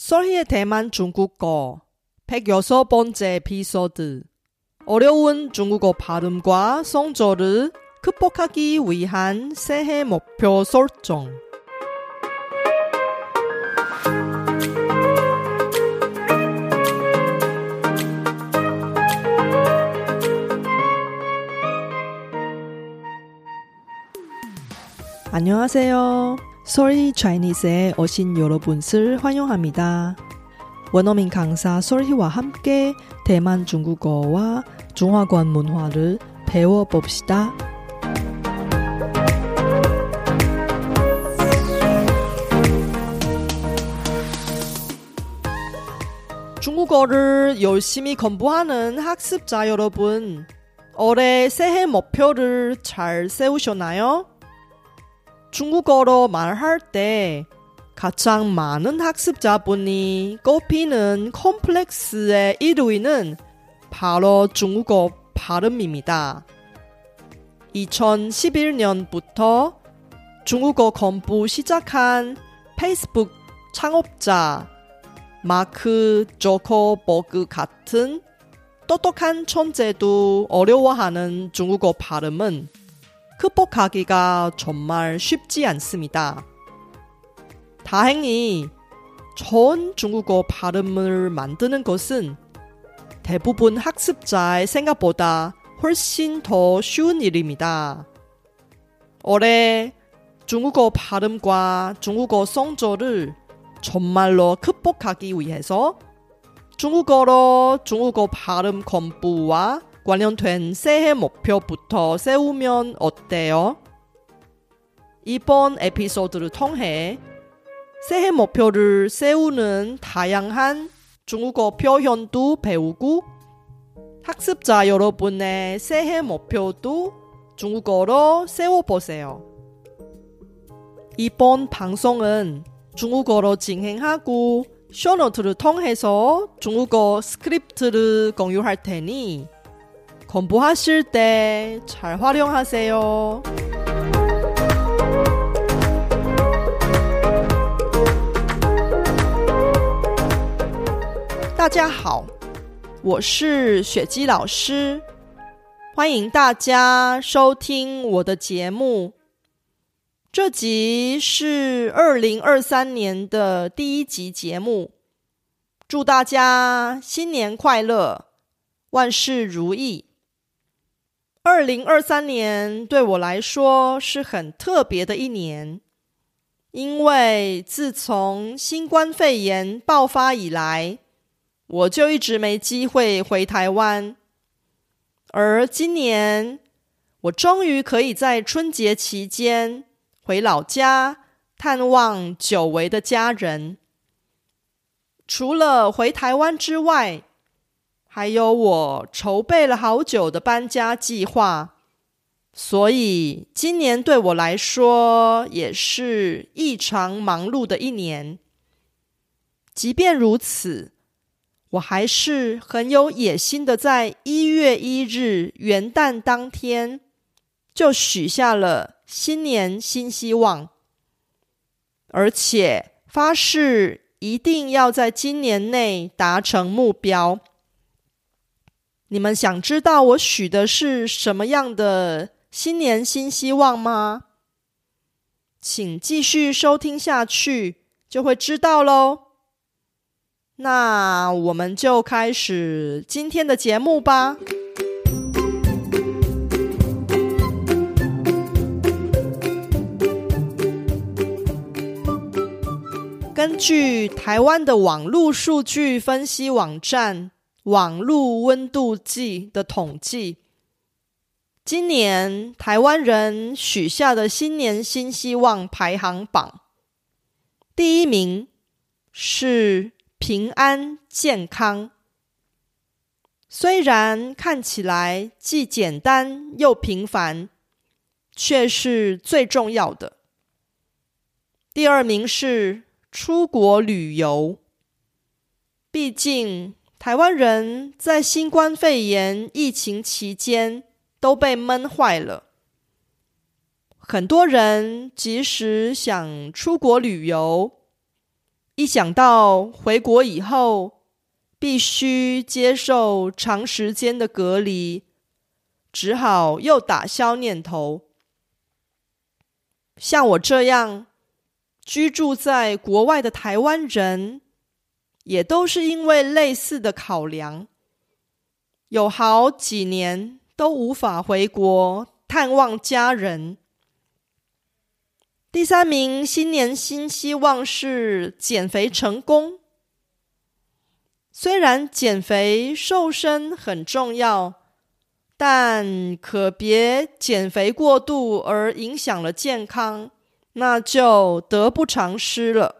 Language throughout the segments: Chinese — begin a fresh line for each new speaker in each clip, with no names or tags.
설희의 대만 중국어 106번째 에피소드 어려운 중국어 발음과 성조를 극복하기 위한 새해 목표 설정 안녕하세요. 솔희 차이니스에 오신 여러분을 환영합니다. 원어민 강사 솔희와 함께 대만 중국어와 중화권 문화를 배워봅시다. 중국어를 열심히 공부하는 학습자 여러분, 올해 새해 목표를 잘 세우셨나요? 중국어로 말할 때 가장 많은 학습자분이 꼽히는 컴플렉스의 1위는 바로 중국어 발음입니다. 2011년부터 중국어 공부 시작한 페이스북 창업자 마크 조커버그 같은 똑똑한 천재도 어려워하는 중국어 발음은 극복하기가 정말 쉽지 않습니다. 다행히 전 중국어 발음을 만드는 것은 대부분 학습자의 생각보다 훨씬 더 쉬운 일입니다. 올해 중국어 발음과 중국어 성조를 정말로 극복하기 위해서 중국어로 중국어 발음 공부와 관련된 새해 목표부터 세우면 어때요? 이번 에피소드를 통해 새해 목표를 세우는 다양한 중국어 표현도 배우고 학습자 여러분의 새해 목표도 중국어로 세워보세요. 이번 방송은 중국어로 진행하고 쇼노트를 통해서 중국어 스크립트를 공유할 테니 공부하실 때 잘 활용하세요. 大家好，我是雪姬老师，欢迎大家收听我的节目。这集是二零二三年的第一集节目，祝大家新年快乐，万事如意。 二零二三年对我来说是很特别的一年，因为自从新冠肺炎爆发以来，我就一直没机会回台湾。而今年，我终于可以在春节期间回老家探望久违的家人。除了回台湾之外，还有我筹备了好久的搬家计划，所以今年对我来说也是异常忙碌的一年。即便如此，我还是很有野心的，在一月一日元旦当天就许下了新年新希望，而且发誓一定要在今年内达成目标。你们想知道我许的是什么样的新年新希望吗？请继续收听下去，就会知道喽。那我们就开始今天的节目吧。根据台湾的网络数据分析网站。网络温度计的统计，今年台湾人许下的新年新希望排行榜，第一名是平安健康。虽然看起来既简单又平凡，却是最重要的。第二名是出国旅游，毕竟。台湾人在新冠肺炎疫情期间都被闷坏了，很多人即使想出国旅游，一想到回国以后必须接受长时间的隔离，只好又打消念头。像我这样居住在国外的台湾人，也都是因为类似的考量，有好几年都无法回国探望家人。第三名新年新希望是减肥成功。虽然减肥瘦身很重要，但可别减肥过度而影响了健康，那就得不偿失了。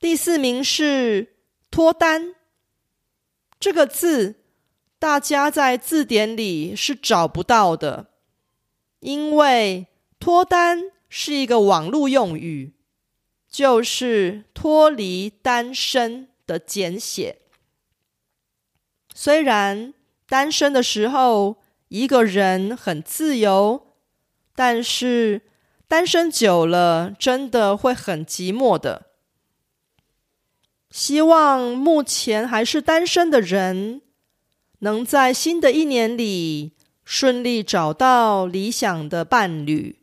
第四名是脱单，这个字大家在字典里是找不到的，因为脱单。是一个网络用语，就是脱离单身的简写。虽然单身的时候一个人很自由，但是单身久了真的会很寂寞的。希望目前还是单身的人，能在新的一年里顺利找到理想的伴侣。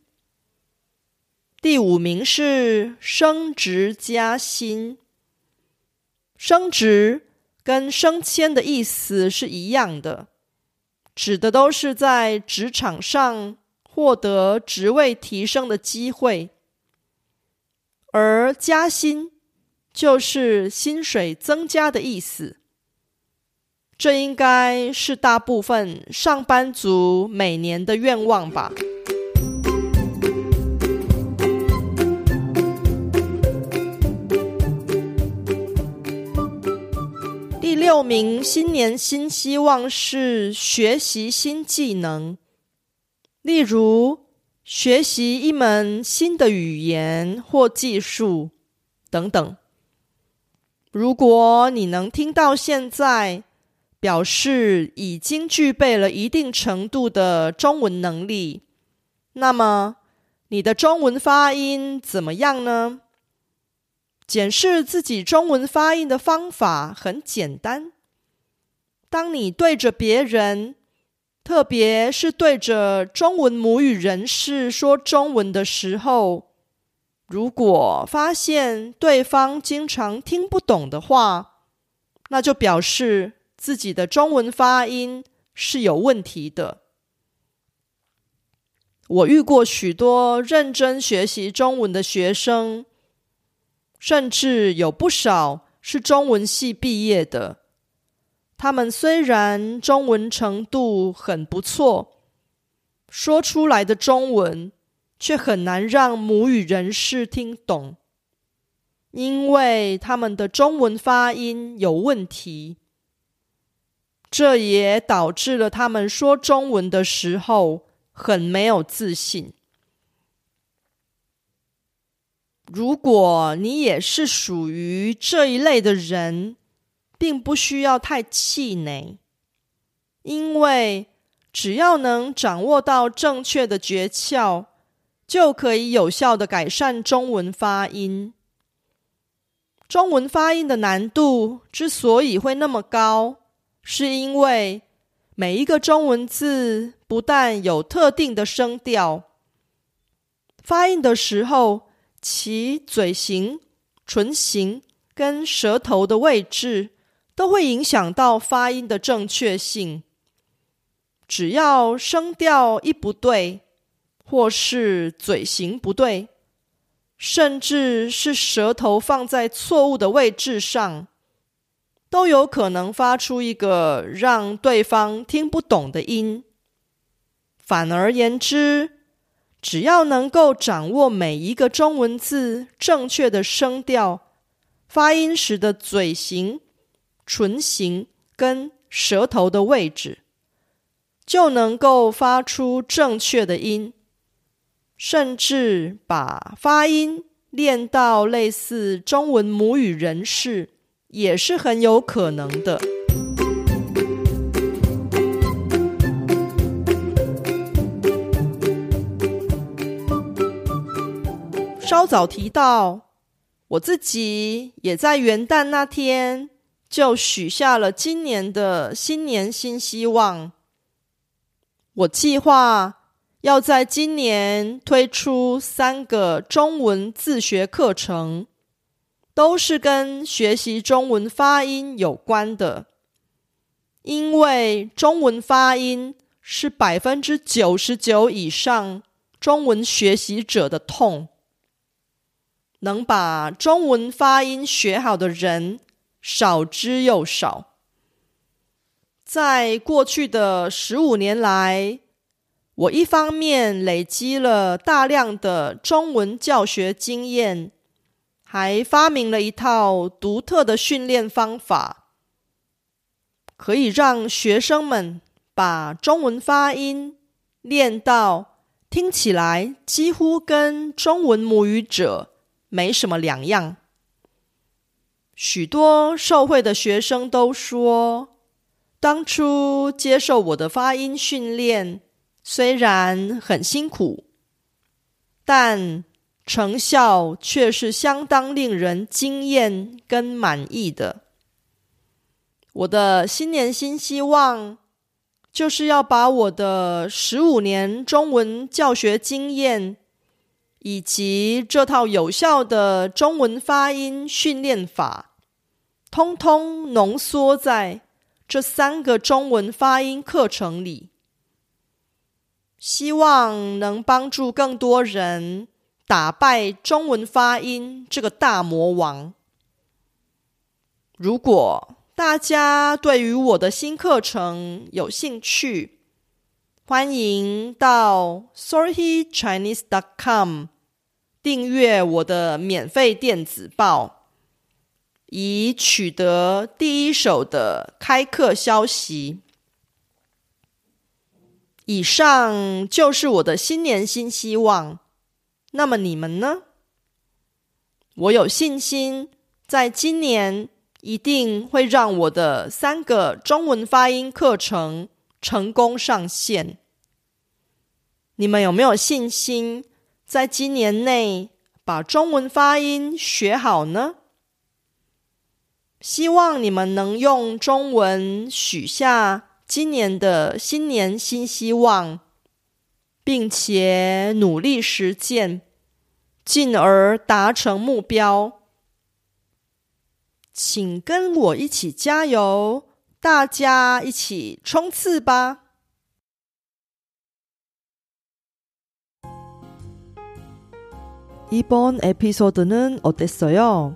第五名是升职加薪。升职跟升迁的意思是一样的，指的都是在职场上获得职位提升的机会，而加薪就是薪水增加的意思。这应该是大部分上班族每年的愿望吧。第六名新年新希望是学习新技能，例如学习一门新的语言或技术等等。如果你能听到现在，表示已经具备了一定程度的中文能力，那么你的中文发音怎么样呢？检视自己中文发音的方法很简单。当你对着别人，特别是对着中文母语人士说中文的时候，如果发现对方经常听不懂的话，那就表示自己的中文发音是有问题的。我遇过许多认真学习中文的学生。甚至有不少是中文系毕业的，他们虽然中文程度很不错，说出来的中文却很难让母语人士听懂，因为他们的中文发音有问题，这也导致了他们说中文的时候很没有自信。如果你也是属于这一类的人，并不需要太气馁，因为只要能掌握到正确的诀窍，就可以有效的改善中文发音。中文发音的难度之所以会那么高，是因为每一个中文字不但有特定的声调，发音的时候。其嘴型、唇形跟舌头的位置都会影响到发音的正确性。只要声调一不对，或是嘴型不对，甚至是舌头放在错误的位置上，都有可能发出一个让对方听不懂的音。反而言之。只要能够掌握每一个中文字正确的声调、发音时的嘴型、唇形跟舌头的位置，就能够发出正确的音，甚至把发音练到类似中文母语人士，也是很有可能的。稍早提到，我自己也在元旦那天就许下了今年的新年新希望。我计划要在今年推出三个中文自学课程，都是跟学习中文发音有关的。因为中文发音是百分之九十九以上中文学习者的痛。能把中文发音学好的人少之又少。在过去的十五年来，我一方面累积了大量的中文教学经验，还发明了一套独特的训练方法，可以让学生们把中文发音练到听起来几乎跟中文母语者。没什么两样。许多受惠的学生都说，当初接受我的发音训练，虽然很辛苦，但成效却是相当令人惊艳跟满意的。我的新年新希望，就是要把我的十五年中文教学经验。以及这套有效的中文发音训练法，通通浓缩在这三个中文发音课程里，希望能帮助更多人打败中文发音这个大魔王。如果大家对于我的新课程有兴趣，欢迎到 sorrychinese.com。订阅我的免费电子报，以取得第一手的开课消息。以上就是我的新年新希望。那么你们呢？我有信心，在今年一定会让我的三个中文发音课程成功上线。你们有没有信心？在今年内把中文发音学好呢？希望你们能用中文许下今年的新年新希望，并且努力实践，进而达成目标。请跟我一起加油，大家一起冲刺吧！
이번 에피소드는 어땠어요?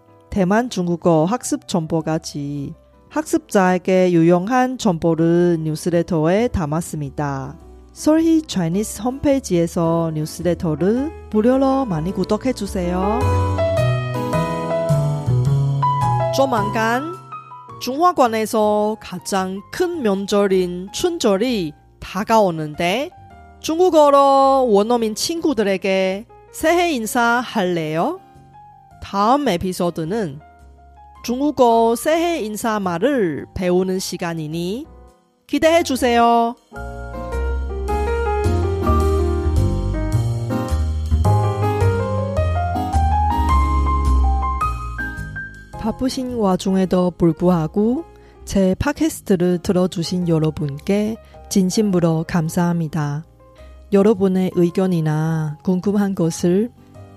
대만 중국어 학습 정보까지 학습자에게 유용한 정보를 뉴스레터에 담았습니다. 솔희 차이니스 홈페이지에서 뉴스레터를 무료로 많이 구독해 주세요.
조만간 중화관에서 가장 큰 명절인 춘절이 다가오는데 중국어로 원어민 친구들에게 새해 인사 할래요? 다음 에피소드는 중국어 새해 인사 말을 배우는 시간이니 기대해 주세요.
바쁘신 와중에도 불구하고 제 팟캐스트를 들어주신 여러분께 진심으로 감사합니다. 여러분의 의견이나 궁금한 것을